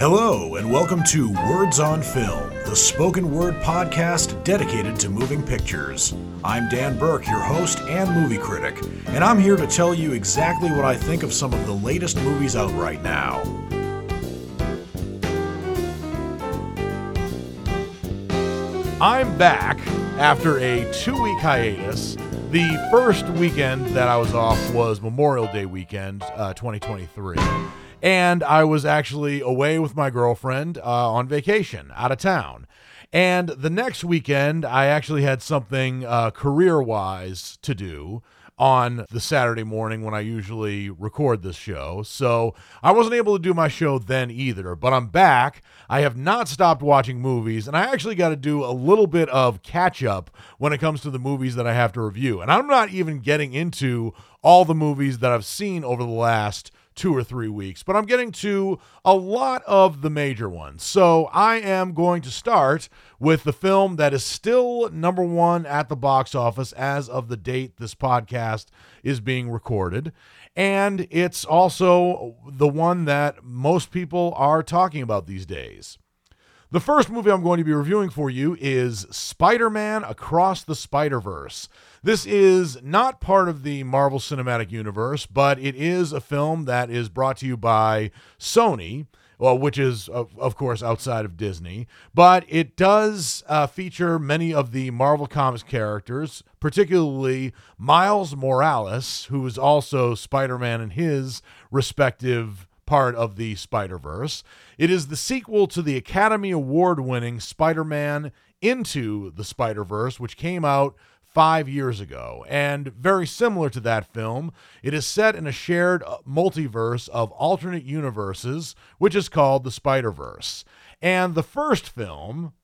Hello, and welcome to Words on Film, the spoken word podcast dedicated to moving pictures. I'm Dan Burke, your host and movie critic, and I'm here to tell you exactly what I think of some of the latest movies out right now. I'm back after a two week hiatus. The first weekend that I was off was Memorial Day weekend, uh, 2023. And I was actually away with my girlfriend uh, on vacation out of town. And the next weekend, I actually had something uh, career wise to do on the Saturday morning when I usually record this show. So I wasn't able to do my show then either, but I'm back. I have not stopped watching movies, and I actually got to do a little bit of catch up when it comes to the movies that I have to review. And I'm not even getting into all the movies that I've seen over the last two or three weeks, but I'm getting to a lot of the major ones. So I am going to start with the film that is still number one at the box office as of the date this podcast is being recorded. And it's also the one that most people are talking about these days. The first movie I'm going to be reviewing for you is Spider Man Across the Spider Verse. This is not part of the Marvel Cinematic Universe, but it is a film that is brought to you by Sony. Well, which is, of, of course, outside of Disney, but it does uh, feature many of the Marvel Comics characters, particularly Miles Morales, who is also Spider Man in his respective part of the Spider Verse. It is the sequel to the Academy Award winning Spider Man Into the Spider Verse, which came out five years ago. And very similar to that film, it is set in a shared uh, multiverse of alternate universes, which is called the Spider Verse. And the first film,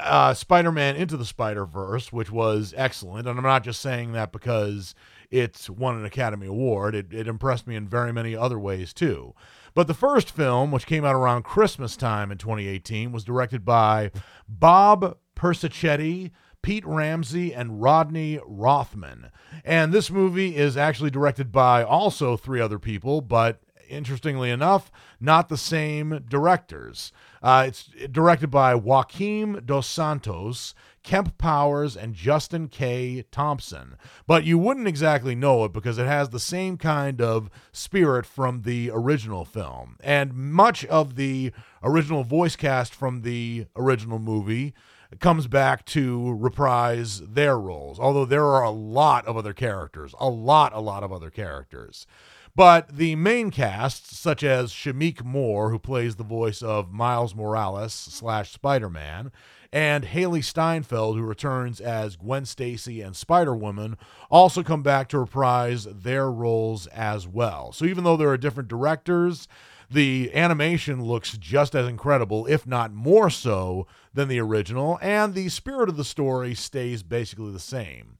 uh, Spider Man Into the Spider Verse, which was excellent, and I'm not just saying that because it's won an Academy Award, it, it impressed me in very many other ways too. But the first film, which came out around Christmas time in 2018, was directed by Bob Persichetti Pete Ramsey, and Rodney Rothman. And this movie is actually directed by also three other people, but interestingly enough, not the same directors. Uh, it's directed by Joaquim Dos Santos, Kemp Powers, and Justin K. Thompson. But you wouldn't exactly know it because it has the same kind of spirit from the original film. And much of the original voice cast from the original movie comes back to reprise their roles. Although there are a lot of other characters, a lot, a lot of other characters. But the main cast, such as Shameik Moore, who plays the voice of Miles Morales slash Spider Man, and Hailee Steinfeld, who returns as Gwen Stacy and Spider Woman, also come back to reprise their roles as well. So even though there are different directors, the animation looks just as incredible, if not more so, than the original, and the spirit of the story stays basically the same.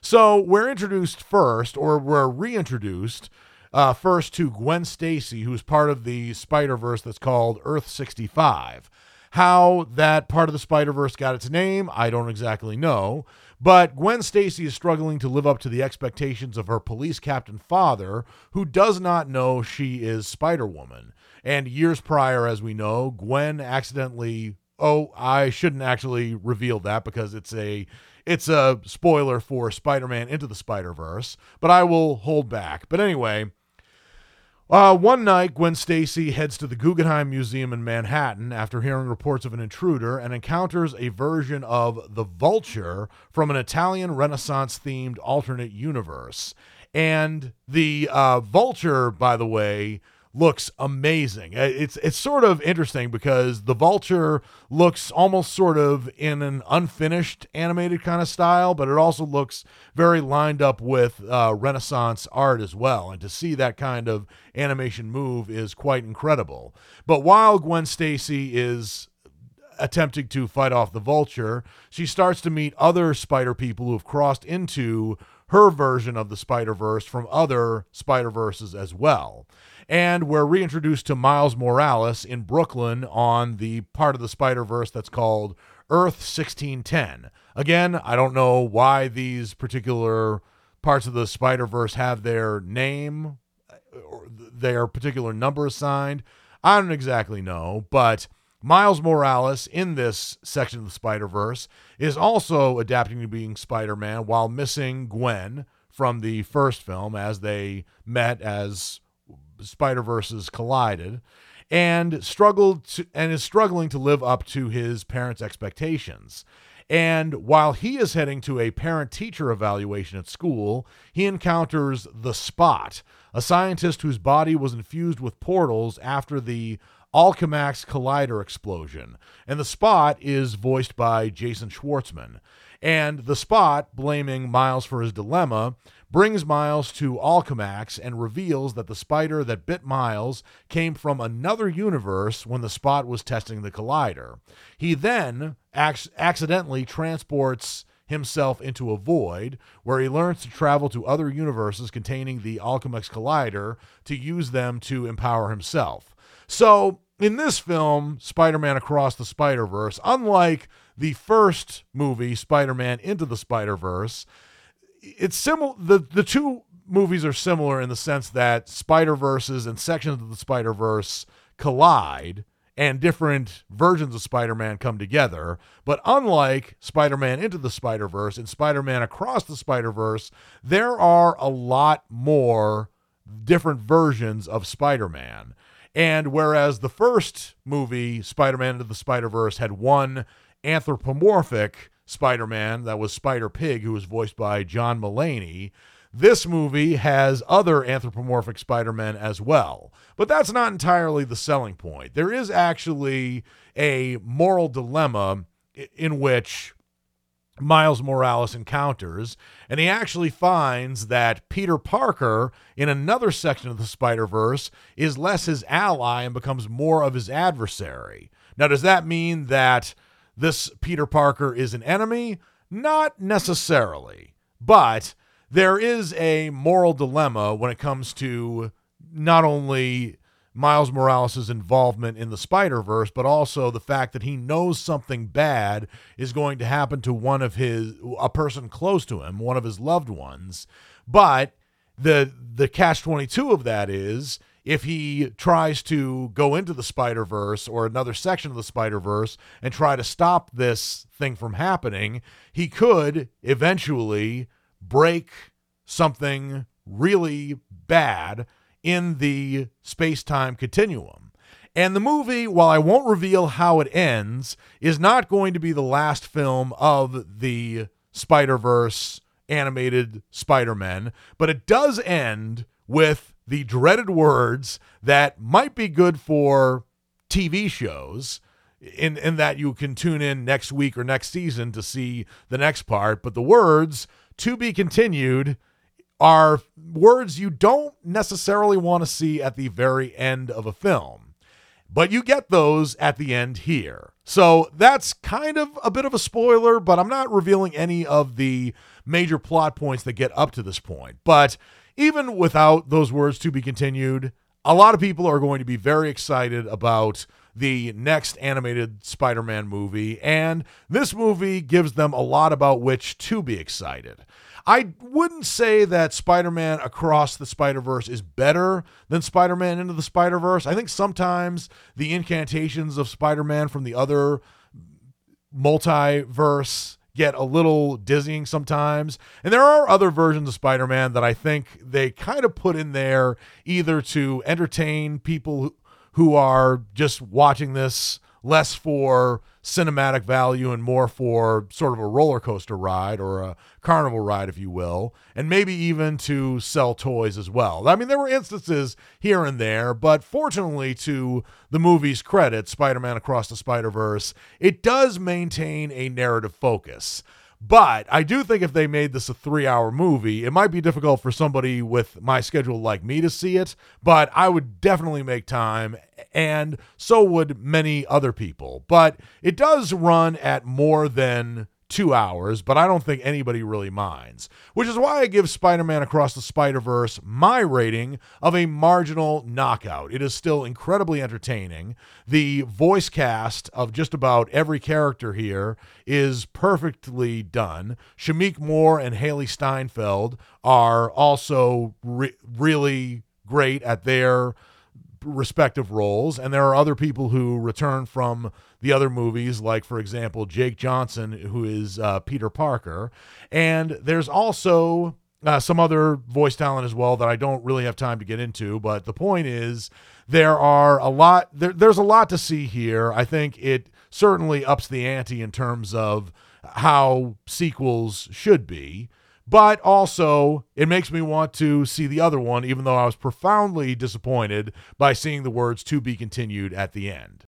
So we're introduced first, or we're reintroduced uh, first to Gwen Stacy, who's part of the Spider Verse that's called Earth 65. How that part of the Spider Verse got its name, I don't exactly know. But Gwen Stacy is struggling to live up to the expectations of her police captain father, who does not know she is Spider Woman. And years prior, as we know, Gwen accidentally. Oh, I shouldn't actually reveal that because it's a it's a spoiler for Spider-Man into the Spider-Verse, but I will hold back. But anyway, uh, one night, Gwen Stacy heads to the Guggenheim Museum in Manhattan after hearing reports of an intruder and encounters a version of the Vulture from an Italian Renaissance themed alternate universe. And the uh, Vulture, by the way, looks amazing. Uh, it's it's sort of interesting because the vulture looks almost sort of in an unfinished animated kind of style, but it also looks very lined up with uh, Renaissance art as well. And to see that kind of animation move is quite incredible. But while Gwen Stacy is attempting to fight off the vulture, she starts to meet other spider people who have crossed into her version of the Spider Verse from other Spider Verses as well. And we're reintroduced to Miles Morales in Brooklyn on the part of the Spider Verse that's called Earth 1610. Again, I don't know why these particular parts of the Spider Verse have their name or their particular number assigned. I don't exactly know, but Miles Morales in this section of the Spider Verse is also adapting to being Spider Man while missing Gwen from the first film as they met as Spider Verses collided and struggled to, and is struggling to live up to his parents' expectations. And while he is heading to a parent teacher evaluation at school, he encounters the Spot, a scientist whose body was infused with portals after the Alchemax Collider explosion. And the Spot is voiced by Jason Schwartzman. And the Spot, blaming Miles for his dilemma, brings Miles to Alchemax and reveals that the spider that bit Miles came from another universe when the Spot was testing the collider. He then ac- accidentally transports himself into a void where he learns to travel to other universes containing the Alchemax Collider to use them to empower himself. So, in this film, Spider Man Across the Spider Verse, unlike the first movie, Spider Man Into the Spider Verse, it's similar. The, the two movies are similar in the sense that Spider Verses and sections of the Spider Verse collide and different versions of Spider Man come together. But unlike Spider Man Into the Spider Verse and Spider Man Across the Spider Verse, there are a lot more different versions of Spider Man. And whereas the first movie, Spider Man Into the Spider Verse, had one anthropomorphic Spider Man that was Spider Pig, who was voiced by John Mulaney, this movie has other anthropomorphic Spider Men as well. But that's not entirely the selling point. There is actually a moral dilemma in which Miles Morales encounters, and he actually finds that Peter Parker, in another section of the Spider Verse, is less his ally and becomes more of his adversary. Now, does that mean that this Peter Parker is an enemy? Not necessarily, but there is a moral dilemma when it comes to not only Miles Morales' involvement in the Spider Verse, but also the fact that he knows something bad is going to happen to one of his a person close to him, one of his loved ones. But the the catch twenty two of that is if he tries to go into the Spider Verse or another section of the Spider Verse and try to stop this thing from happening, he could eventually break something really bad in the space time continuum. And the movie, while I won't reveal how it ends, is not going to be the last film of the Spider Verse animated Spider Man, but it does end with the dreaded words that might be good for TV shows in in that you can tune in next week or next season to see the next part but the words to be continued are words you don't necessarily want to see at the very end of a film but you get those at the end here. So that's kind of a bit of a spoiler but I'm not revealing any of the major plot points that get up to this point but even without those words to be continued, a lot of people are going to be very excited about the next animated Spider Man movie, and this movie gives them a lot about which to be excited. I wouldn't say that Spider Man Across the Spider Verse is better than Spider Man Into the Spider Verse. I think sometimes the incantations of Spider Man from the other multiverse get a little dizzying sometimes. And there are other versions of Spider Man that I think they kind of put in there either to entertain people who are just watching this less for cinematic value and more for sort of a roller coaster ride or a carnival ride, if you will, and maybe even to sell toys as well. I mean, there were instances here and there, but fortunately, to the movie's credit, Spider Man Across the Spider Verse, it does maintain a narrative focus. But I do think if they made this a three hour movie, it might be difficult for somebody with my schedule like me to see it, but I would definitely make time, and so would many other people. But it does run at more than two hours, but I don't think anybody really minds. Which is why I give Spider Man Across the Spider Verse my rating of a marginal knockout. It is still incredibly entertaining. The voice cast of just about every character here is perfectly done. Shameik Moore and Hailee Steinfeld are also re- really great at their respective roles, and there are other people who return from the other movies, like, for example, Jake Johnson, who is uh, Peter Parker. And there's also uh, some other voice talent as well that I don't really have time to get into. But the point is, there are a lot. There, there's a lot to see here. I think it certainly ups the ante in terms of how sequels should be. But also, it makes me want to see the other one, even though I was profoundly disappointed by seeing the words to be continued at the end.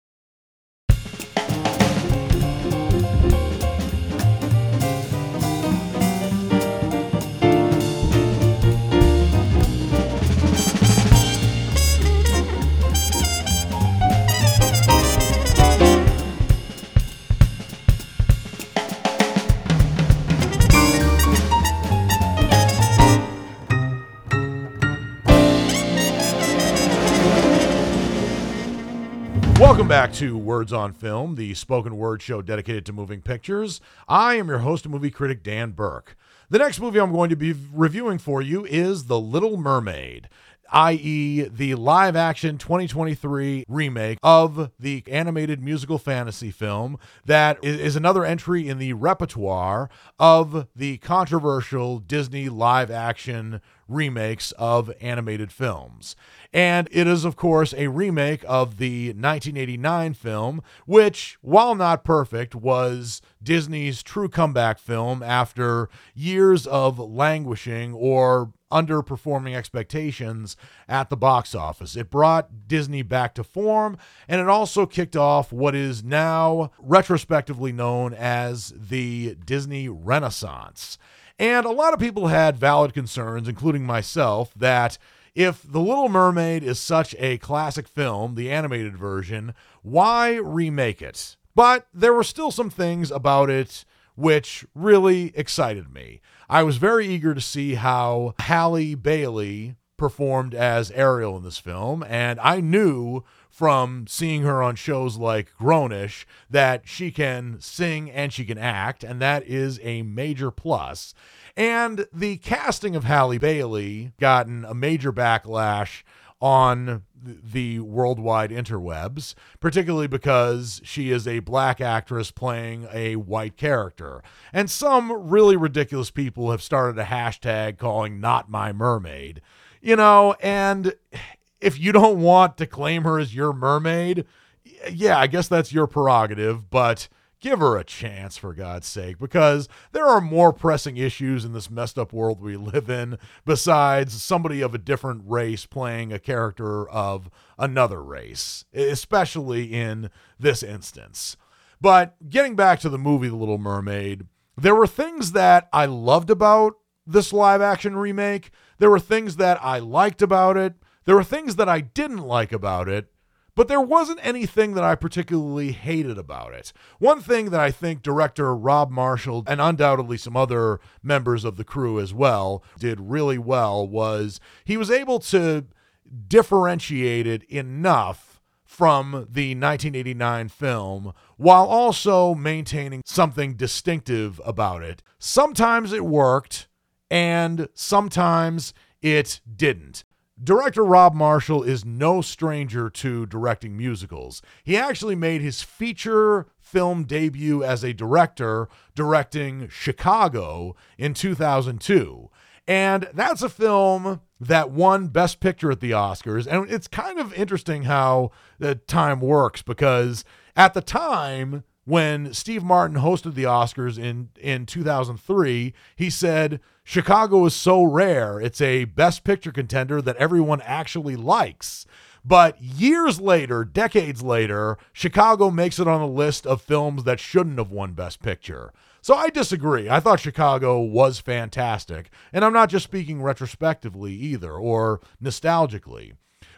Welcome back to Words on Film, the spoken word show dedicated to moving pictures. I am your host and movie critic, Dan Burke. The next movie I'm going to be reviewing for you is The Little Mermaid i.e., the live action 2023 remake of the animated musical fantasy film that is another entry in the repertoire of the controversial Disney live action remakes of animated films. And it is, of course, a remake of the 1989 film, which, while not perfect, was Disney's true comeback film after years of languishing or underperforming expectations at the box office. It brought Disney back to form, and it also kicked off what is now retrospectively known as the Disney Renaissance. And a lot of people had valid concerns, including myself, that if The Little Mermaid is such a classic film, the animated version, why remake it? But there were still some things about it which really excited me. I was very eager to see how Halle Bailey performed as Ariel in this film, and I knew from seeing her on shows like Grown-ish that she can sing and she can act, and that is a major plus. And the casting of Halle Bailey gotten a major backlash on the worldwide interwebs, particularly because she is a black actress playing a white character. And some really ridiculous people have started a hashtag calling Not My Mermaid. You know, and if you don't want to claim her as your mermaid, yeah, I guess that's your prerogative, but give her a chance for God's sake, because there are more pressing issues in this messed up world we live in besides somebody of a different race playing a character of another race, especially in this instance. But getting back to the movie The Little Mermaid, there were things that I loved about this live action remake. There were things that I liked about it. There were things that I didn't like about it. But there wasn't anything that I particularly hated about it. One thing that I think director Rob Marshall and undoubtedly some other members of the crew as well did really well was he was able to differentiate it enough from the 1989 film while also maintaining something distinctive about it. Sometimes it worked and sometimes it didn't. Director Rob Marshall is no stranger to directing musicals. He actually made his feature film debut as a director directing Chicago in 2002. And that's a film that won Best Picture at the Oscars. And it's kind of interesting how the time works because at the time, when Steve Martin hosted the Oscars in in 2003, he said Chicago is so rare. It's a best picture contender that everyone actually likes. But years later, decades later, Chicago makes it on a list of films that shouldn't have won Best Picture. So I disagree. I thought Chicago was fantastic. And I'm not just speaking retrospectively either or nostalgically.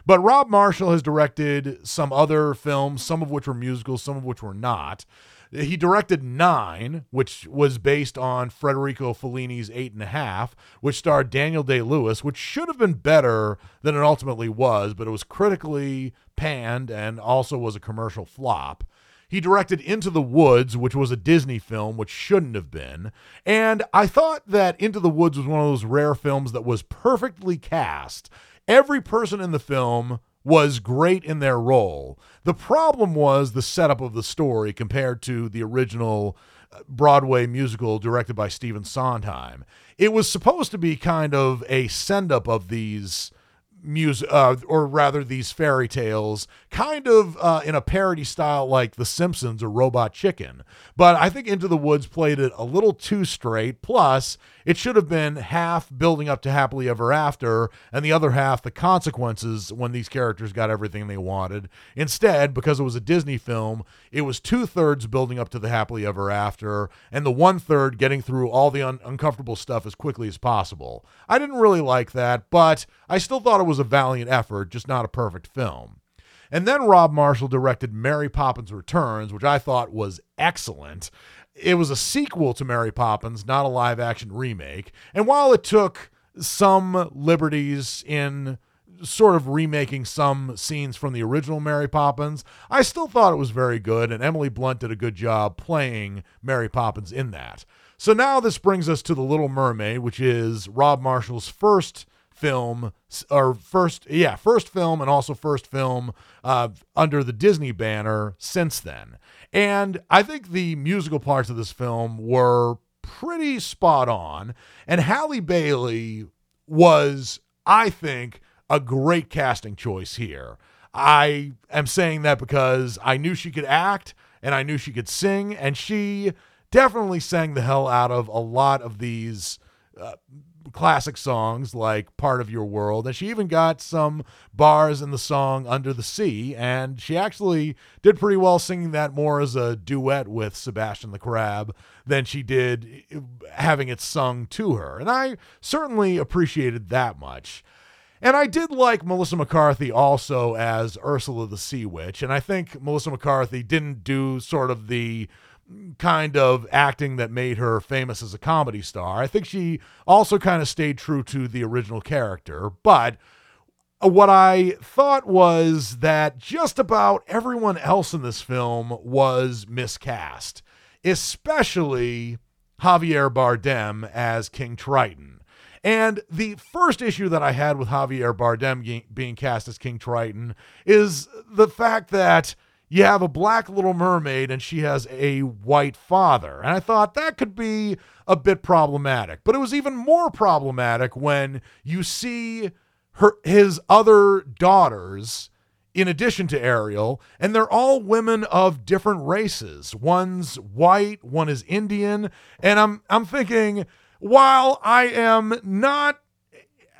But Rob Marshall has directed some other films, some of which were musicals, some of which were not. He directed Nine, which was based on Federico Fellini's Eight and a Half, which starred Daniel Day Lewis, which should have been better than it ultimately was, but it was critically panned and also was a commercial flop. He directed Into the Woods, which was a Disney film, which shouldn't have been. And I thought that Into the Woods was one of those rare films that was perfectly cast every person in the film was great in their role. The problem was the setup of the story compared to the original uh, Broadway musical directed by Stephen Sondheim. It was supposed to be kind of a send up of these music, uh, or rather these fairy tales, kind of uh, in a parody style like The Simpsons or Robot Chicken. But I think Into the Woods played it a little too straight. Plus, it should have been half building up to Happily Ever After, and the other half the consequences when these characters got everything they wanted. Instead, because it was a Disney film, it was two thirds building up to the Happily Ever After, and the one third getting through all the un- uncomfortable stuff as quickly as possible. I didn't really like that, but I still thought it was a valiant effort, just not a perfect film. And then Rob Marshall directed Mary Poppins Returns, which I thought was excellent. It was a sequel to Mary Poppins, not a live action remake. And while it took some liberties in sort of remaking some scenes from the original Mary Poppins, I still thought it was very good, and Emily Blunt did a good job playing Mary Poppins in that. So now this brings us to The Little Mermaid, which is Rob Marshall's first film or first yeah first film and also first film uh, under the disney banner since then. And i think the musical parts of this film were pretty spot on. And halle bailey was i think a great casting choice here. I am saying that because i knew she could act and i knew she could sing and she definitely sang the hell out of a lot of these uh, classic songs like Part of Your World. And she even got some bars in the song Under the Sea. And she actually did pretty well singing that more as a duet with Sebastian the Crab than she did eh, having it sung to her. And I certainly appreciated that much. And I did like Melissa McCarthy also as Ursula the Sea Witch. And I think Melissa McCarthy didn't do sort of the kind of acting that made her famous as a comedy star. I think she also kind of stayed true to the original character, but what I thought was that just about everyone else in this film was miscast, especially Javier Bardem as King Triton. And the first issue that I had with Javier Bardem being cast as King Triton is the fact that you have a black little mermaid and she has a white father. And I thought that could be a bit problematic. But it was even more problematic when you see her his other daughters in addition to Ariel, and they're all women of different races. One's white, one is Indian, and I'm I'm thinking while I am not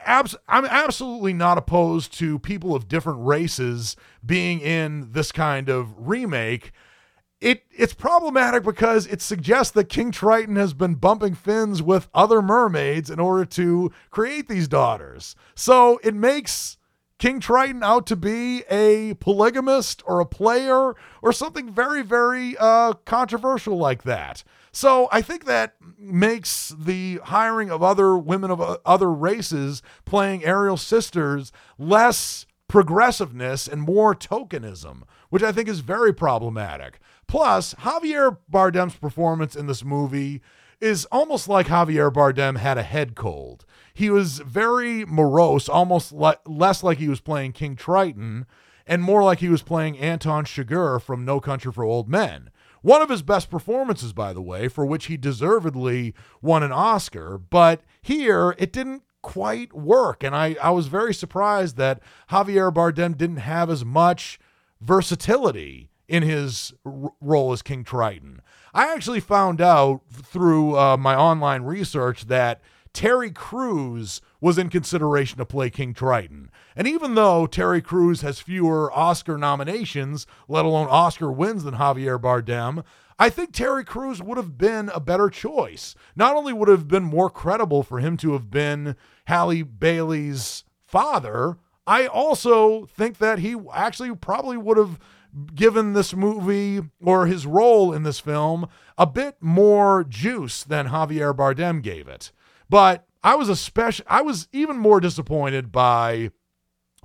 abs- I'm absolutely not opposed to people of different races being in this kind of remake. It it's problematic because it suggests that King Triton has been bumping fins with other mermaids in order to create these daughters. So it makes King Triton out to be a polygamist or a player or something very, very uh, controversial like that. So I think that makes the hiring of other women of uh, other races playing Ariel's sisters less progressiveness and more tokenism, which I think is very problematic. Plus, Javier Bardem's performance in this movie is almost like Javier Bardem had a head cold. He was very morose, almost le- less like he was playing King Triton and more like he was playing Anton Chigurh from No Country for Old Men. One of his best performances, by the way, for which he deservedly won an Oscar. But here, it didn't quite work. And I, I was very surprised that Javier Bardem didn't have as much versatility in his r- role as King Triton. I actually found out through uh, my online research that Terry Crews was in consideration to play King Triton. And even though Terry Crews has fewer Oscar nominations, let alone Oscar wins, than Javier Bardem, I think Terry Crews would have been a better choice. Not only would have been more credible for him to have been Halle Bailey's father, I also think that he actually probably would have given this movie or his role in this film a bit more juice than Javier Bardem gave it. But I was especially I was even more disappointed by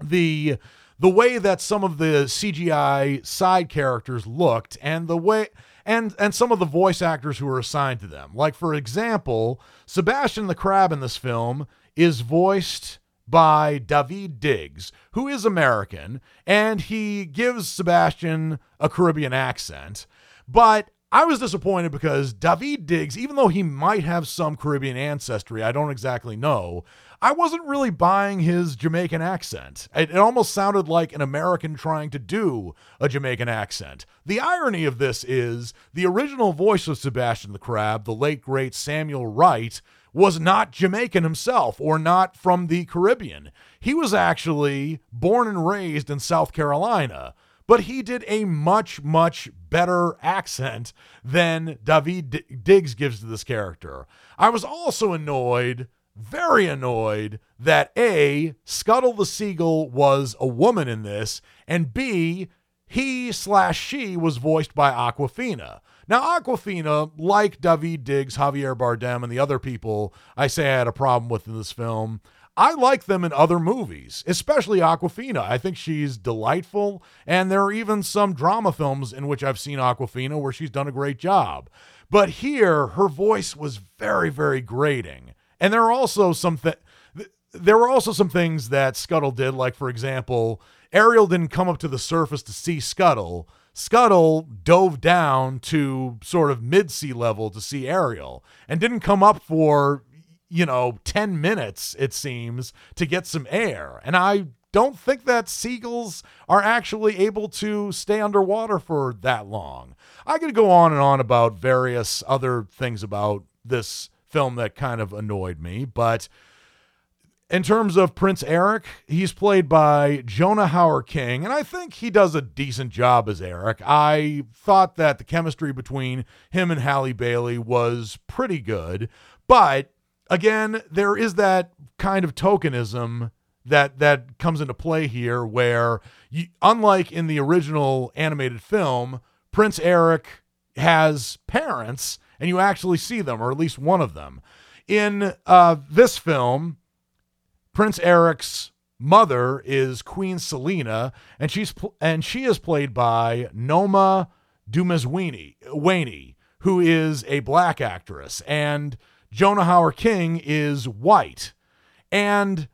the the way that some of the CGI side characters looked and the way and and some of the voice actors who were assigned to them. Like for example, Sebastian the Crab in this film is voiced by Daveed Diggs, who is American, and he gives Sebastian a Caribbean accent. But I was disappointed because Daveed Diggs, even though he might have some Caribbean ancestry, I don't exactly know, I wasn't really buying his Jamaican accent. It, it, almost sounded like an American trying to do a Jamaican accent. The irony of this is the original voice of Sebastian the Crab, the late great Samuel Wright, was not Jamaican himself or not from the Caribbean. He was actually born and raised in South Carolina, but he did a much, much better accent than Daveed D- Diggs gives to this character. I was also annoyed, very annoyed, that A, Scuttle the Seagull was a woman in this, and B, he slash she was voiced by Awkwafina. Now, Awkwafina, like Daveed Diggs, Javier Bardem, and the other people I say I had a problem with in this film, I like them in other movies, especially Awkwafina. I think she's delightful, and there are even some drama films in which I've seen Awkwafina where she's done a great job. But here, her voice was very, very grating. And there are also some th- there were also some things that Scuttle did, like for example, Ariel didn't come up to the surface to see Scuttle. Scuttle dove down to sort of mid sea level to see Ariel and didn't come up for, you know, 10 minutes, it seems, to get some air. And I don't think that seagulls are actually able to stay underwater for that long. I could go on and on about various other things about this film that kind of annoyed me, but in terms of Prince Eric, he's played by Jonah Hauer-King, and I think he does a decent job as Eric. I thought that the chemistry between him and Halle Bailey was pretty good, but again, there is that kind of tokenism that that comes into play here, where you, unlike in the original animated film, Prince Eric has parents, and you actually see them, or at least one of them. In uh, this film, Prince Eric's mother is Queen Selina, and she's pl- and she is played by Noma Dumezweni, who is a black actress, and Jonah Hauer-King is white. And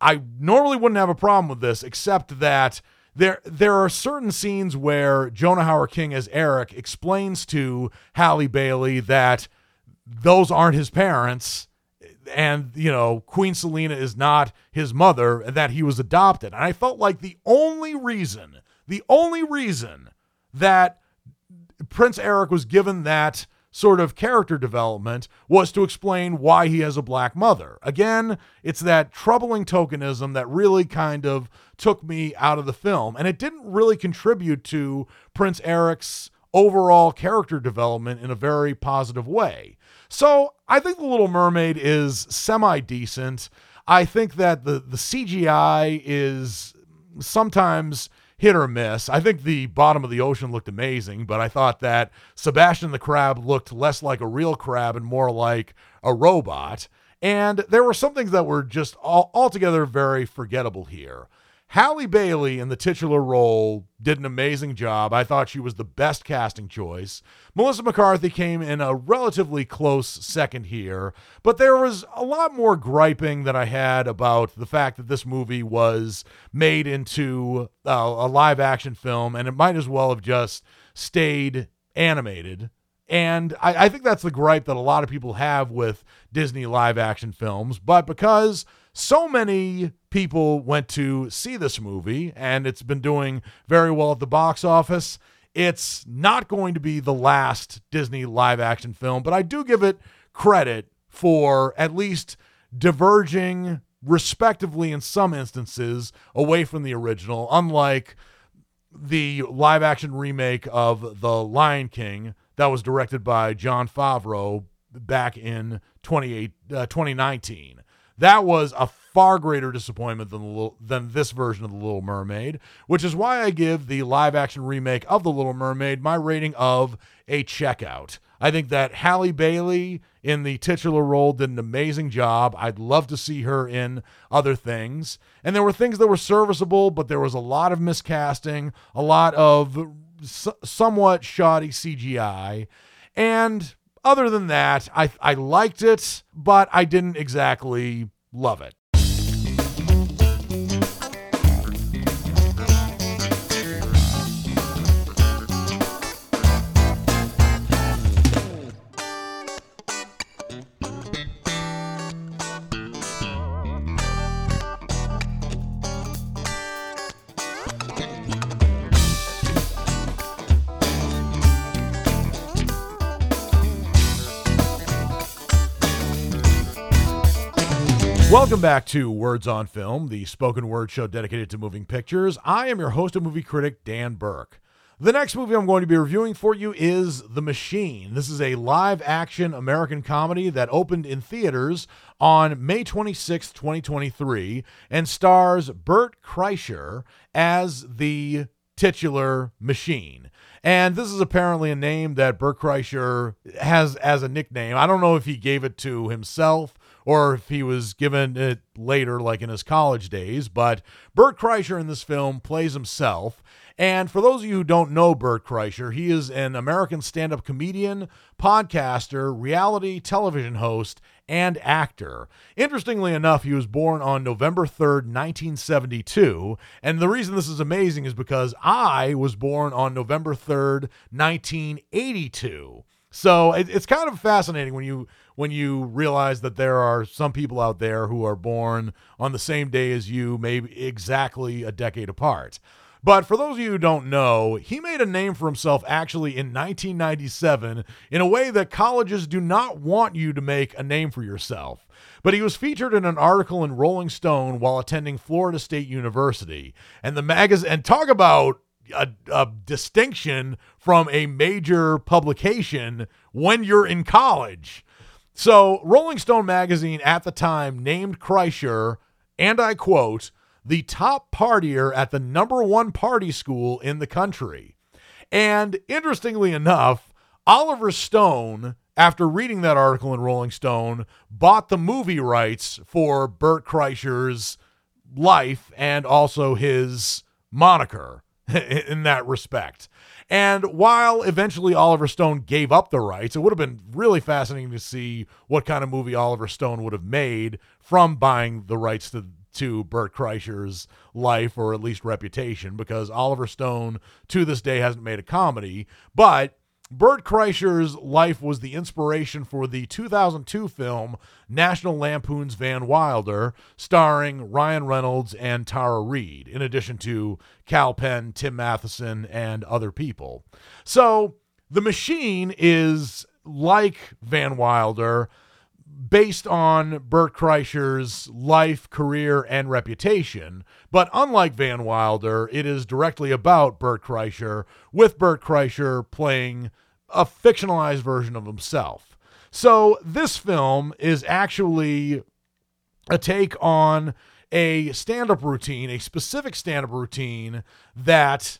I normally wouldn't have a problem with this, except that there there are certain scenes where Jonah Hauer-King as Eric explains to Halle Bailey that those aren't his parents and you know Queen Selina is not his mother and that he was adopted. And I felt like the only reason, the only reason that Prince Eric was given that sort of character development was to explain why he has a black mother. Again, it's that troubling tokenism that really kind of took me out of the film and it didn't really contribute to Prince Eric's overall character development in a very positive way. So I think The Little Mermaid is semi decent. I think that the, the CGI is sometimes hit or miss. I think the bottom of the ocean looked amazing, but I thought that Sebastian the crab looked less like a real crab and more like a robot. And there were some things that were just all, altogether very forgettable here. Halle Bailey in the titular role did an amazing job. I thought she was the best casting choice. Melissa McCarthy came in a relatively close second here, but there was a lot more griping that I had about the fact that this movie was made into uh, a live action film and it might as well have just stayed animated. And I, I think that's the gripe that a lot of people have with Disney live action films. But because so many people went to see this movie and it's been doing very well at the box office. It's not going to be the last Disney live action film, but I do give it credit for at least diverging respectively in some instances away from the original, unlike the live action remake of The Lion King that was directed by Jon Favreau back in 28, uh, 2019. That was a far greater disappointment than the than this version of the Little Mermaid, which is why I give the live action remake of the Little Mermaid my rating of a checkout. I think that Halle Bailey in the titular role did an amazing job. I'd love to see her in other things. And there were things that were serviceable, but there was a lot of miscasting, a lot of somewhat shoddy CGI. And other than that, I, I liked it, but I didn't exactly love it. Welcome back to Words on Film, the spoken word show dedicated to moving pictures. I am your host and movie critic, Dan Burke. The next movie I'm going to be reviewing for you is The Machine. This is a live action American comedy that opened in theaters on May 26, 2023, and stars Bert Kreischer as the titular machine. And this is apparently a name that Bert Kreischer has as a nickname. I don't know if he gave it to himself or if he was given it later, like in his college days, but Bert Kreischer in this film plays himself. And for those of you who don't know Bert Kreischer, he is an American stand up comedian, podcaster, reality television host, and actor. Interestingly enough, he was born on November 3rd, 1972. And the reason this is amazing is because I was born on November 3rd, 1982. So it, it's kind of fascinating when you when you realize that there are some people out there who are born on the same day as you, maybe exactly a decade apart. But for those of you who don't know, he made a name for himself actually in 1997 in a way that colleges do not want you to make a name for yourself. But he was featured in an article in Rolling Stone while attending Florida State University. And the magazine, and talk about a, a, distinction from a major publication when you're in college. So, Rolling Stone magazine at the time named Kreischer, and I quote, the top partier at the number one party school in the country. And interestingly enough, Oliver Stone, after reading that article in Rolling Stone, bought the movie rights for Bert Kreischer's life and also his moniker in that respect. And while eventually Oliver Stone gave up the rights, it would have been really fascinating to see what kind of movie Oliver Stone would have made from buying the rights to to Bert Kreischer's life or at least reputation because Oliver Stone to this day hasn't made a comedy, but Bert Kreischer's life was the inspiration for the 2002 film National Lampoon's Van Wilder, starring Ryan Reynolds and Tara Reid, in addition to Kal Penn, Tim Matheson, and other people. So, The Machine is like Van Wilder, based on Bert Kreischer's life, career, and reputation. But unlike Van Wilder, it is directly about Bert Kreischer, with Bert Kreischer playing a fictionalized version of himself. So this film is actually a take on a stand up routine, a specific stand up routine that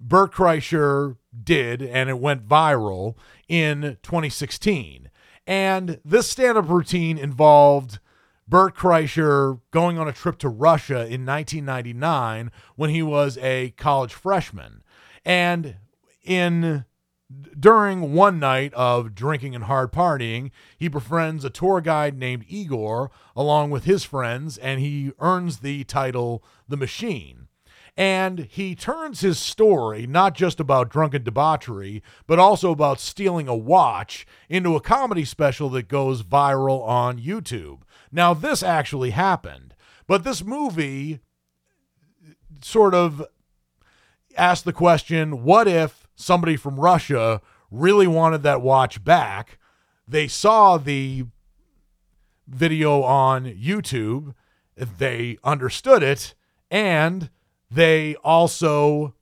Bert Kreischer did, and it went viral in 2016. And this stand up routine involved Bert Kreischer going on a trip to Russia in 1999 when he was a college freshman. And in during one night of drinking and hard partying, he befriends a tour guide named Igor along with his friends, and he earns the title The Machine. And he turns his story, not just about drunken debauchery, but also about stealing a watch, into a comedy special that goes viral on YouTube. Now, this actually happened, but this movie sort of asked the question what if somebody from Russia really wanted that watch back? They saw the video on YouTube, they understood it, and they also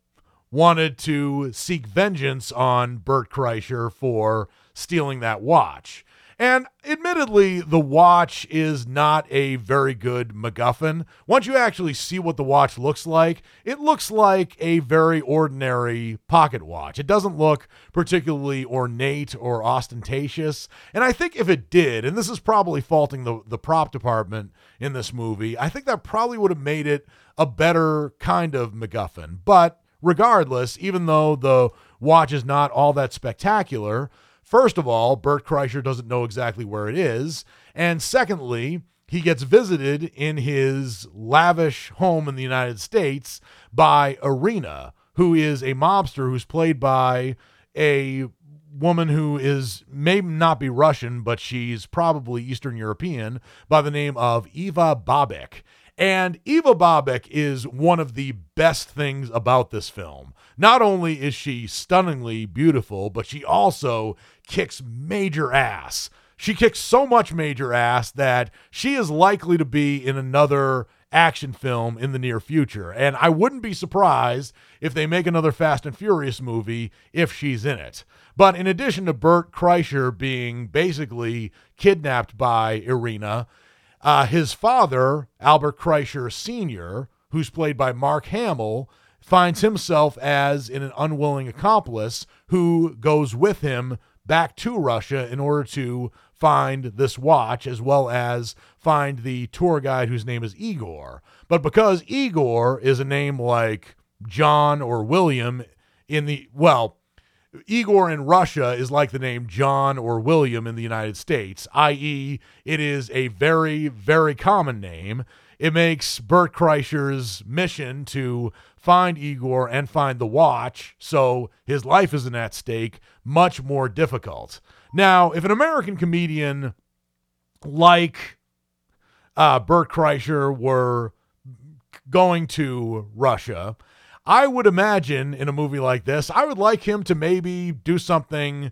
wanted to seek vengeance on Bert Kreischer for stealing that watch. And admittedly, the watch is not a very good MacGuffin. Once you actually see what the watch looks like, it looks like a very ordinary pocket watch. It doesn't look particularly ornate or ostentatious. And I think if it did, and this is probably faulting the, the prop department in this movie, I think that probably would have made it a better kind of MacGuffin. But regardless, even though the watch is not all that spectacular, First of all, Bert Kreischer doesn't know exactly where it is. And secondly, he gets visited in his lavish home in the United States by Irina, who is a mobster who's played by a woman who is may not be Russian, but she's probably Eastern European by the name of Eva Babik. And Eva Babik is one of the best things about this film. Not only is she stunningly beautiful, but she also kicks major ass. she kicks so much major ass that she is likely to be in another action film in the near future. And I wouldn't be surprised if they make another Fast and Furious movie if she's in it. But in addition to Bert Kreischer being basically kidnapped by Irina, uh, his father, Albert Kreischer Sr., who's played by Mark Hamill, finds himself as an unwilling accomplice who goes with him back to Russia in order to find this watch as well as find the tour guide whose name is Igor. But because Igor is a name like John or William in the, well, Igor in Russia is like the name John or William in the United States, i.e., it is a very, very common name. It makes Bert Kreischer's mission to find Igor and find the watch, so his life isn't at stake, much more difficult. Now, if an American comedian like uh, Bert Kreischer were going to Russia, I would imagine in a movie like this, I would like him to maybe do something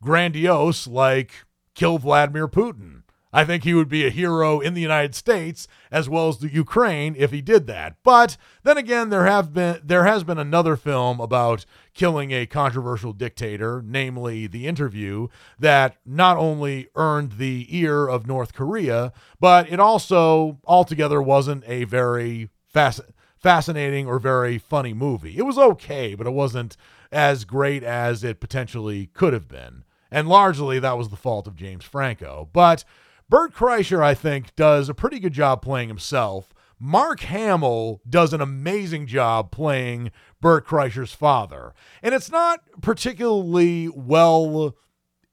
grandiose like kill Vladimir Putin I think he would be a hero in the United States as well as the Ukraine if he did that. But then again, there have been there has been another film about killing a controversial dictator, namely The Interview, that not only earned the ear of North Korea, but it also altogether wasn't a very fast, fascinating or very funny movie. It was okay, but it wasn't as great as it potentially could have been. And largely that was the fault of James Franco. But Bert Kreischer, I think, does a pretty good job playing himself. Mark Hamill does an amazing job playing Bert Kreischer's father. And it's not particularly well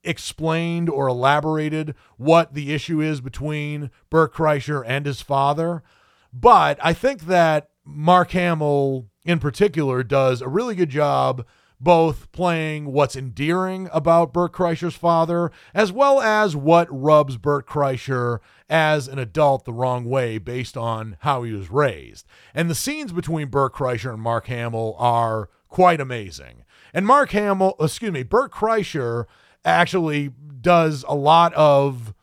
explained or elaborated what the issue is between Bert Kreischer and his father. But I think that Mark Hamill, in particular, does a really good job both playing what's endearing about Bert Kreischer's father, as well as what rubs Bert Kreischer as an adult the wrong way based on how he was raised. And the scenes between Bert Kreischer and Mark Hamill are quite amazing. And Mark Hamill, excuse me, Bert Kreischer actually does a lot of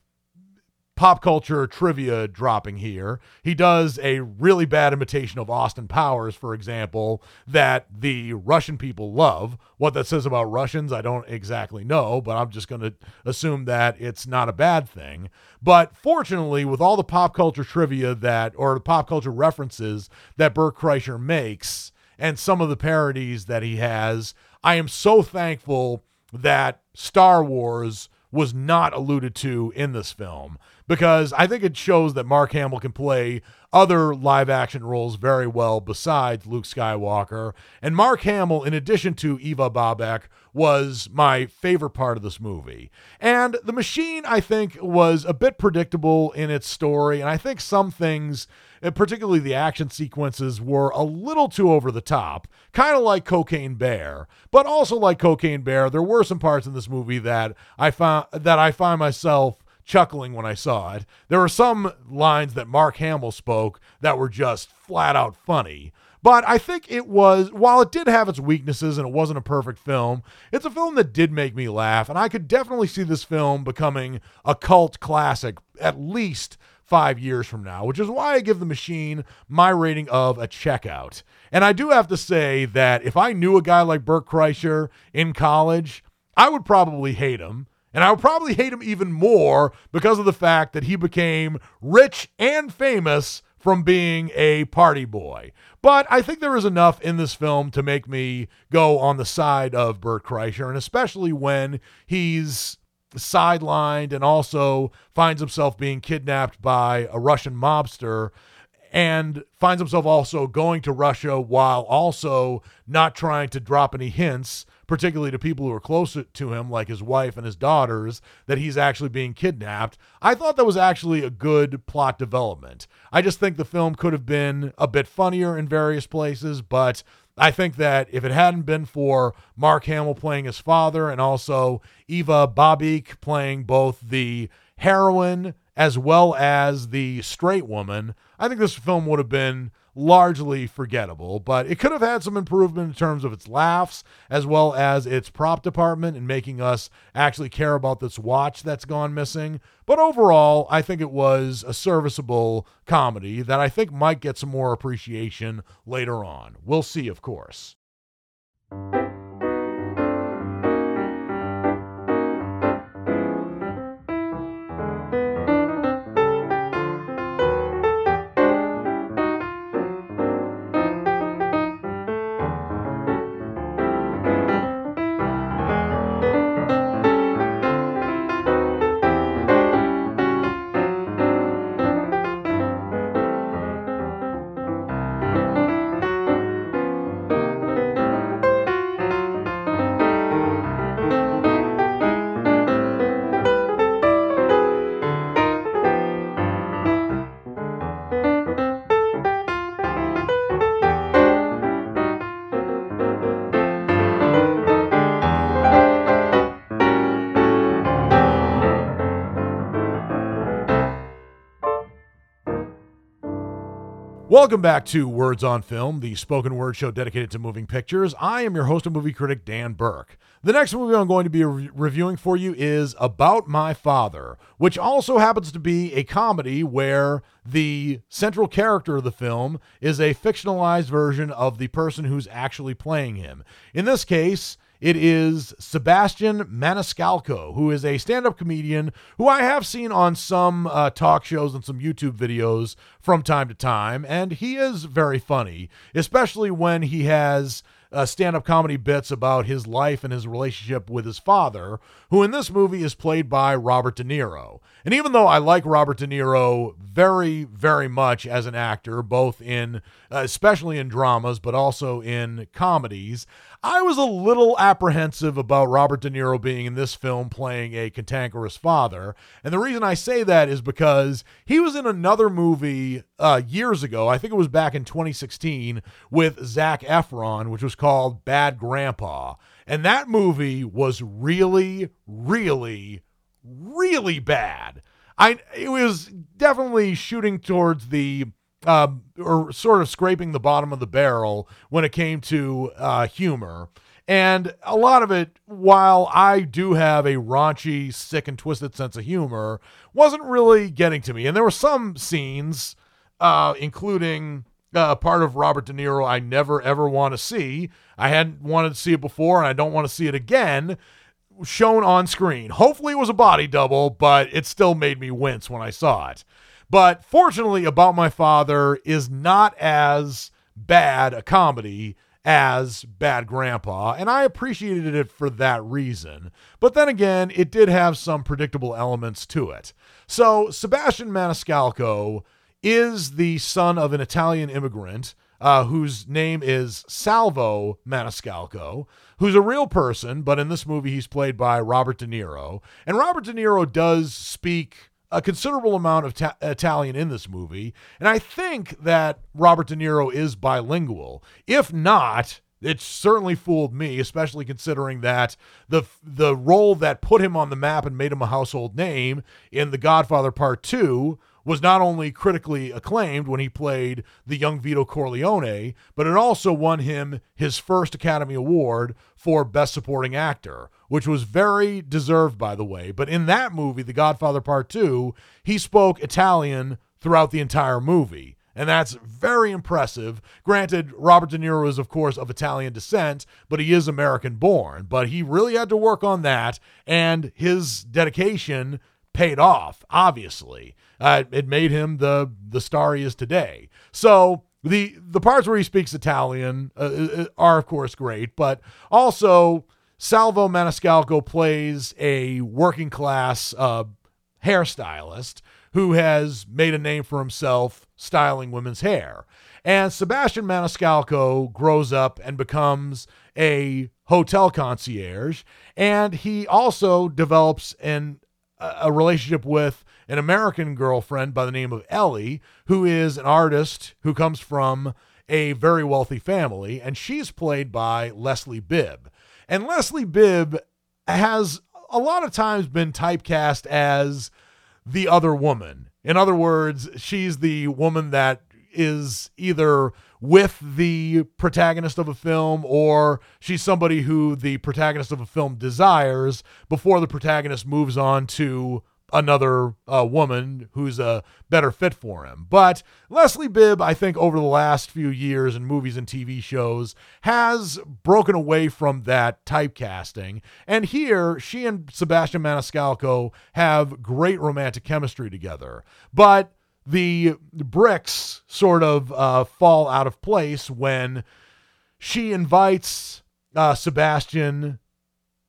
pop culture trivia dropping here. He does a really bad imitation of Austin Powers, for example, that the Russian people love. What that says about Russians, I don't exactly know, but I'm just going to assume that it's not a bad thing. But fortunately, with all the pop culture trivia that, or the pop culture references that Bert Kreischer makes, and some of the parodies that he has, I am so thankful that Star Wars was not alluded to in this film because I think it shows that Mark Hamill can play other live action roles very well besides Luke Skywalker. And Mark Hamill, in addition to Iva Babić, was my favorite part of this movie. And The Machine, I think, was a bit predictable in its story. And I think some things, uh, particularly the action sequences, were a little too over the top, kind of like Cocaine Bear. But also like Cocaine Bear, there were some parts in this movie that I found that I find myself chuckling when I saw it. There were some lines that Mark Hamill spoke that were just flat out funny. But I think it was, while it did have its weaknesses and it wasn't a perfect film, it's a film that did make me laugh. And I could definitely see this film becoming a cult classic at least five years from now, which is why I give The Machine my rating of a checkout. And I do have to say that if I knew a guy like Bert Kreischer in college, I would probably hate him and I would probably hate him even more because of the fact that he became rich and famous from being a party boy. But I think there is enough in this film to make me go on the side of Bert Kreischer, and especially when he's sidelined and also finds himself being kidnapped by a Russian mobster and finds himself also going to Russia while also not trying to drop any hints particularly to people who are close to him, like his wife and his daughters, that he's actually being kidnapped. I thought that was actually a good plot development. I just think the film could have been a bit funnier in various places, but I think that if it hadn't been for Mark Hamill playing his father and also Iva Babić playing both the heroine as well as the straight woman, I think this film would have been largely forgettable, but it could have had some improvement in terms of its laughs as well as its prop department and making us actually care about this watch that's gone missing. But overall, I think it was a serviceable comedy that I think might get some more appreciation later on. We'll see, of course. Welcome back to Words on Film, the spoken word show dedicated to moving pictures. I am your host and movie critic, Dan Burke. The next movie I'm going to be re- reviewing for you is About My Father, which also happens to be a comedy where the central character of the film is a fictionalized version of the person who's actually playing him. In this case, it is Sebastian Maniscalco, who is a stand up comedian who I have seen on some uh, talk shows and some YouTube videos from time to time. And he is very funny, especially when he has uh, stand up comedy bits about his life and his relationship with his father, who in this movie is played by Robert De Niro. And even though I like Robert De Niro very, very much as an actor, both in, uh, especially in dramas, but also in comedies, I was a little apprehensive about Robert De Niro being in this film playing a cantankerous father. And the reason I say that is because he was in another movie uh, years ago, I think it was back in 2016, with Zac Efron, which was called Bad Grandpa. And that movie was really, really, really bad. I it was definitely shooting towards the um, or sort of scraping the bottom of the barrel when it came to uh, humor. And a lot of it, while I do have a raunchy, sick, and twisted sense of humor, wasn't really getting to me. And there were some scenes, uh, including uh, part of Robert De Niro I never ever want to see. I hadn't wanted to see it before, and I don't want to see it again. Shown on screen. Hopefully, it was a body double, but it still made me wince when I saw it. But fortunately, About My Father is not as bad a comedy as Bad Grandpa, and I appreciated it for that reason. But then again, it did have some predictable elements to it. So, Sebastian Maniscalco is the son of an Italian immigrant uh, whose name is Salvo Maniscalco, who's a real person, but in this movie he's played by Robert De Niro. And Robert De Niro does speak a considerable amount of ta- Italian in this movie, and I think that Robert De Niro is bilingual. If not, it certainly fooled me, especially considering that the the role that put him on the map and made him a household name in The Godfather Part 2 was not only critically acclaimed when he played the young Vito Corleone, but it also won him his first Academy Award for Best Supporting Actor, which was very deserved, by the way. But in that movie, The Godfather Part 2, he spoke Italian throughout the entire movie. And that's very impressive. Granted, Robert De Niro is, of course, of Italian descent, but he is American born. But he really had to work on that, and his dedication paid off, obviously. Uh, it made him the the star he is today. So the the parts where he speaks Italian uh, uh, are of course great, but also Salvo Maniscalco plays a working class uh, hairstylist who has made a name for himself styling women's hair. And Sebastian Maniscalco grows up and becomes a hotel concierge, and he also develops an a relationship with an American girlfriend by the name of Ellie, who is an artist who comes from a very wealthy family, and she's played by Leslie Bibb. And Leslie Bibb has a lot of times been typecast as the other woman. In other words, she's the woman that is either with the protagonist of a film or she's somebody who the protagonist of a film desires before the protagonist moves on to another uh, woman who's a better fit for him. But Leslie Bibb, I think, over the last few years in movies and TV shows, has broken away from that typecasting. And here, she and Sebastian Maniscalco have great romantic chemistry together. But the bricks sort of uh, fall out of place when she invites uh, Sebastian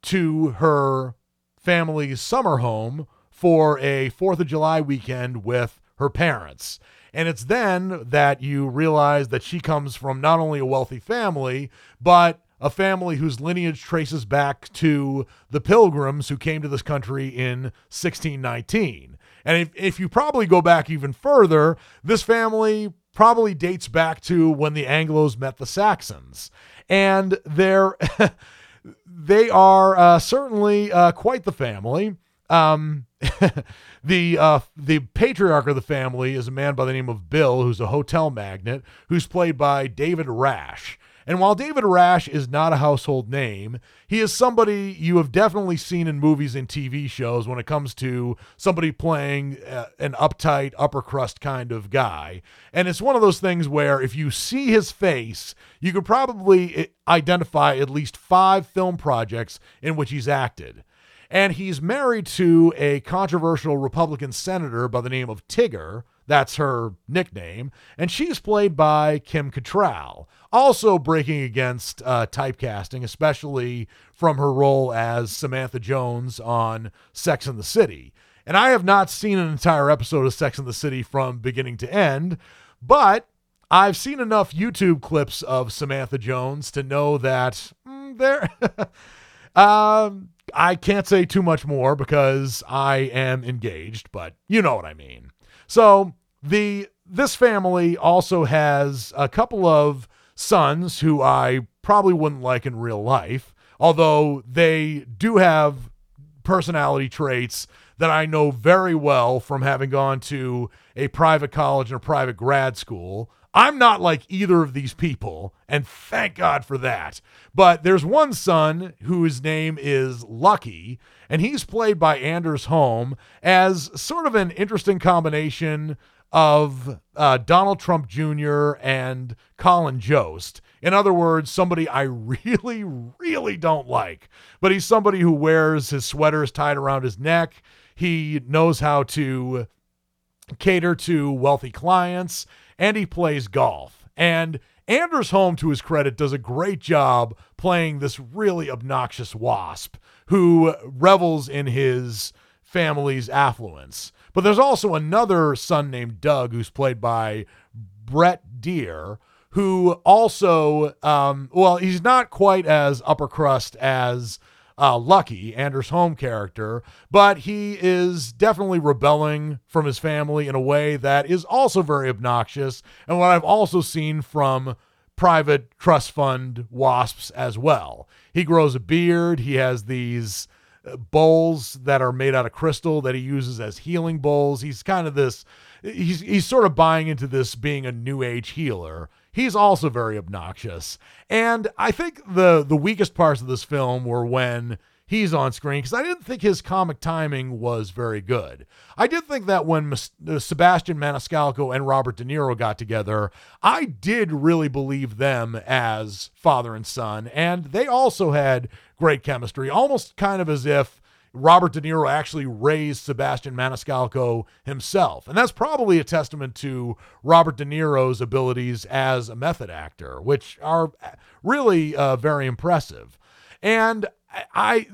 to her family's summer home for a Fourth of July weekend with her parents. And it's then that you realize that she comes from not only a wealthy family, but a family whose lineage traces back to the pilgrims who came to this country in 1619. And if, if you probably go back even further, this family probably dates back to when the Anglos met the Saxons. And they're. they are uh, certainly uh, quite the family. Um, the uh, the patriarch of the family is a man by the name of Bill, who's a hotel magnate, who's played by David Rasche. And while David Rasche is not a household name, he is somebody you have definitely seen in movies and TV shows when it comes to somebody playing uh, an uptight, upper crust kind of guy. And it's one of those things where if you see his face, you could probably uh, identify at least five film projects in which he's acted. And he's married to a controversial Republican senator by the name of Tigger. That's her nickname. And she's played by Kim Cattrall, also breaking against uh, typecasting, especially from her role as Samantha Jones on Sex and the City. And I have not seen an entire episode of Sex and the City from beginning to end, but I've seen enough YouTube clips of Samantha Jones to know that mm, there. um, I can't say too much more because I am engaged, but you know what I mean. So the this family also has a couple of sons who I probably wouldn't like in real life, although they do have personality traits that I know very well from having gone to a private college and a private grad school. I'm not like either of these people, and thank God for that. But there's one son whose name is Lucky, and he's played by Anders Holm as sort of an interesting combination of uh, Donald Trump Jr. and Colin Jost. In other words, somebody I really, really don't like. But he's somebody who wears his sweaters tied around his neck. He knows how to cater to wealthy clients and he plays golf. And Anders Holm, to his credit, does a great job playing this really obnoxious wasp who revels in his family's affluence. But there's also another son named Doug who's played by Brett Dier, who also, um, well, he's not quite as upper crust as uh, Lucky, Anders Holm character, but he is definitely rebelling from his family in a way that is also very obnoxious. And what I've also seen from private trust fund wasps as well. He grows a beard, he has these uh, bowls that are made out of crystal that he uses as healing bowls. He's kind of this he's he's sort of buying into this being a new age healer he's also very obnoxious. And I think the the weakest parts of this film were when he's on screen because I didn't think his comic timing was very good. I did think that when uh, Sebastian Maniscalco and Robert De Niro got together, I did really believe them as father and son, and they also had great chemistry, almost kind of as if Robert De Niro actually raised Sebastian Maniscalco himself. And that's probably a testament to Robert De Niro's abilities as a method actor, which are really uh, very impressive. And I,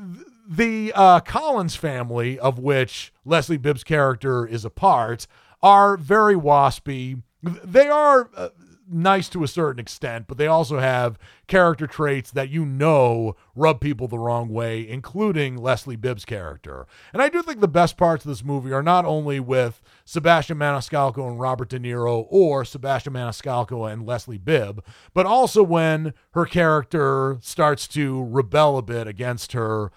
the uh, Collins family, of which Leslie Bibb's character is a part, are very waspy. They are uh, nice to a certain extent, but they also have character traits that you know rub people the wrong way, including Leslie Bibb's character. And I do think the best parts of this movie are not only with Sebastian Maniscalco and Robert De Niro or Sebastian Maniscalco and Leslie Bibb, but also when her character starts to rebel a bit against her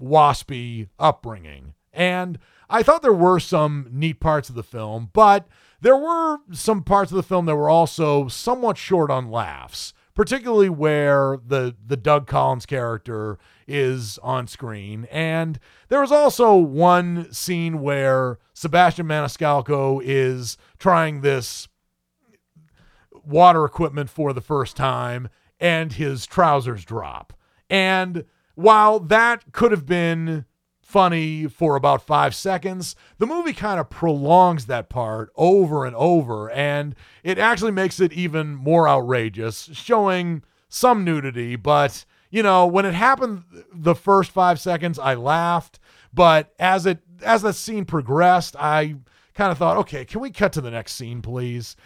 waspy upbringing. And I thought there were some neat parts of the film, but there were some parts of the film that were also somewhat short on laughs, particularly where the the Doug Collins character is on screen. And there was also one scene where Sebastian Maniscalco is trying this water equipment for the first time and his trousers drop. And while that could have been funny for about five seconds, the movie kind of prolongs that part over and over, and it actually makes it even more outrageous, showing some nudity. But, you know, when it happened the first five seconds, I laughed. But as it as that scene progressed, I kind of thought, okay, can we cut to the next scene, please?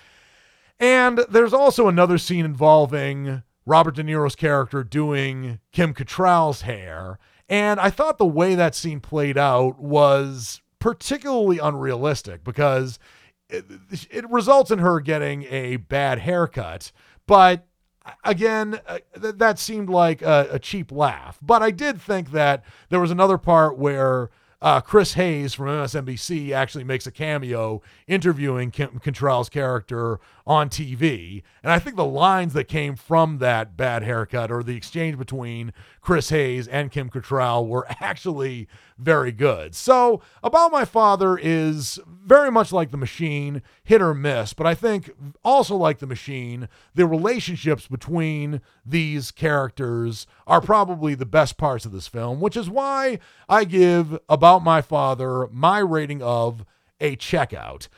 And there's also another scene involving Robert De Niro's character doing Kim Cattrall's hair. And I thought the way that scene played out was particularly unrealistic because it, it results in her getting a bad haircut. But again, uh, th- that seemed like a, a cheap laugh. But I did think that there was another part where uh, Chris Hayes from MSNBC actually makes a cameo interviewing Kim Cattrall's character on TV. And I think the lines that came from that bad haircut or the exchange between Chris Hayes and Kim Cattrall were actually very good. So, About My Father is very much like The Machine, hit or miss, but I think also like The Machine, the relationships between these characters are probably the best parts of this film, which is why I give About My Father my rating of a checkout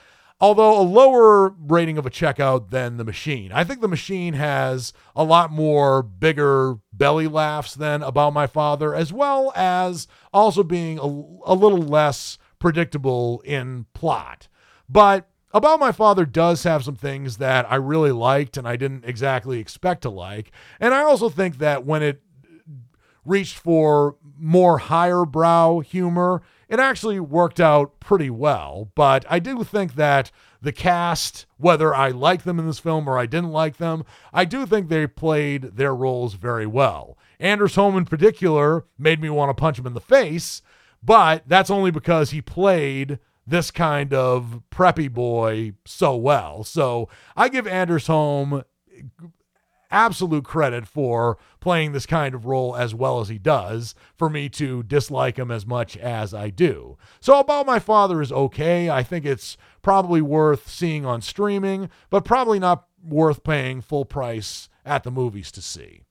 although a lower rating of a checkout than the machine. I think the machine has a lot more bigger belly laughs than About My Father, as well as also being a, a little less predictable in plot. But about My Father does have some things that I really liked and I didn't exactly expect to like. And I also think that when it reached for more higher brow humor, it actually worked out pretty well. But I do think that the cast, whether I like them in this film or I didn't like them, I do think they played their roles very well. Anders Holm, in particular, made me want to punch him in the face, but that's only because he played this kind of preppy boy so well. So I give Anders Holm absolute credit for playing this kind of role as well as he does for me to dislike him as much as I do. So, About My Father is okay. I think it's probably worth seeing on streaming, but probably not worth paying full price at the movies to see.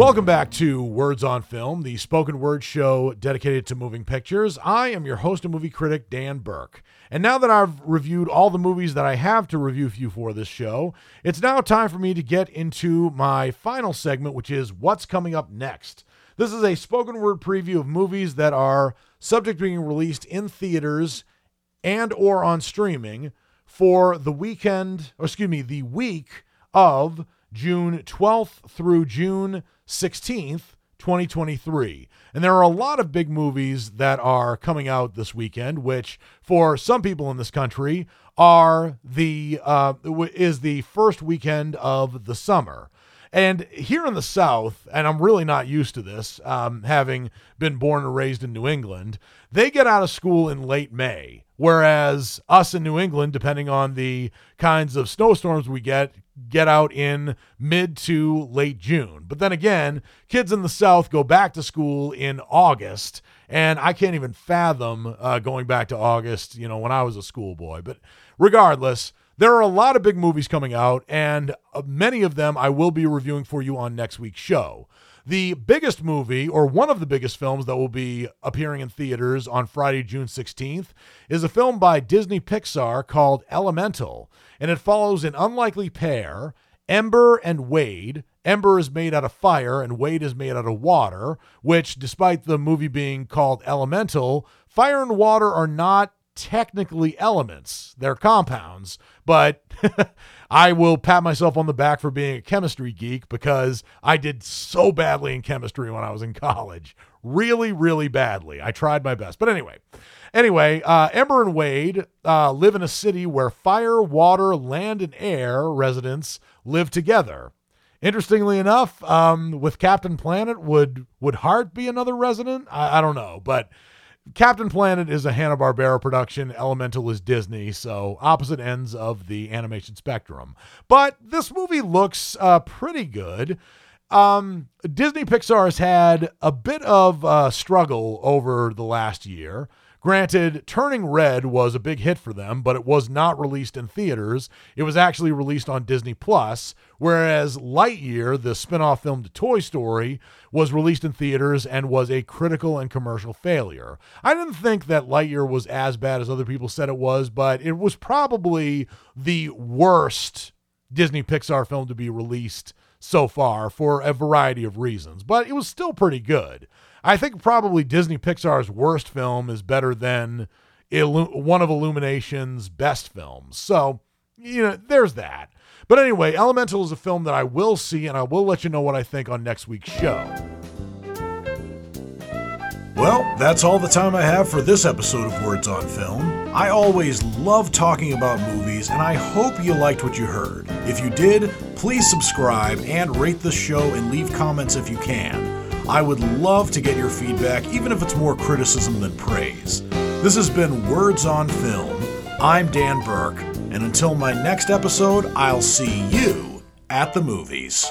Welcome back to Words on Film, the spoken word show dedicated to moving pictures. I am your host and movie critic, Dan Burke. And now that I've reviewed all the movies that I have to review for you for this show, it's now time for me to get into my final segment, which is What's Coming Up Next. This is a spoken word preview of movies that are subject to being released in theaters and or on streaming for the weekend, or excuse me, the week of June 12th through June 16th, 2023. And there are a lot of big movies that are coming out this weekend, which for some people in this country are the uh, is the first weekend of the summer. And here in the South, and I'm really not used to this, um, having been born and raised in New England, they get out of school in late May. Whereas us in New England, depending on the kinds of snowstorms we get, get out in mid to late June. But then again, kids in the South go back to school in August, and I can't even fathom uh, going back to August, you know, when I was a schoolboy. But regardless, there are a lot of big movies coming out, and uh, many of them I will be reviewing for you on next week's show. The biggest movie, or one of the biggest films that will be appearing in theaters on Friday, June 16th, is a film by Disney Pixar called Elemental, and it follows an unlikely pair, Ember and Wade. Ember is made out of fire and Wade is made out of water, which, despite the movie being called Elemental, fire and water are not technically elements, they're compounds, but I will pat myself on the back for being a chemistry geek because I did so badly in chemistry when I was in college. Really, really badly. I tried my best. But anyway, anyway, uh, Ember and Wade uh, live in a city where fire, water, land, and air residents live together. Interestingly enough, um, with Captain Planet, would would Heart be another resident? I, I don't know, but Captain Planet is a Hanna Barbera production. Elemental is Disney, so opposite ends of the animation spectrum. But this movie looks uh, pretty good. Um, Disney Pixar has had a bit of a struggle over the last year. Granted, Turning Red was a big hit for them, but it was not released in theaters. It was actually released on Disney Plus, whereas Lightyear, the spin-off film to Toy Story, was released in theaters and was a critical and commercial failure. I didn't think that Lightyear was as bad as other people said it was, but it was probably the worst Disney Pixar film to be released so far for a variety of reasons, but it was still pretty good. I think probably Disney Pixar's worst film is better than one of Illumination's best films. So, you know, there's that. But anyway, Elemental is a film that I will see, and I will let you know what I think on next week's show. Well, that's all the time I have for this episode of Words on Film. I always love talking about movies, and I hope you liked what you heard. If you did, please subscribe and rate the show and leave comments if you can. I would love to get your feedback, even if it's more criticism than praise. This has been Words on Film. I'm Dan Burke, and until my next episode, I'll see you at the movies.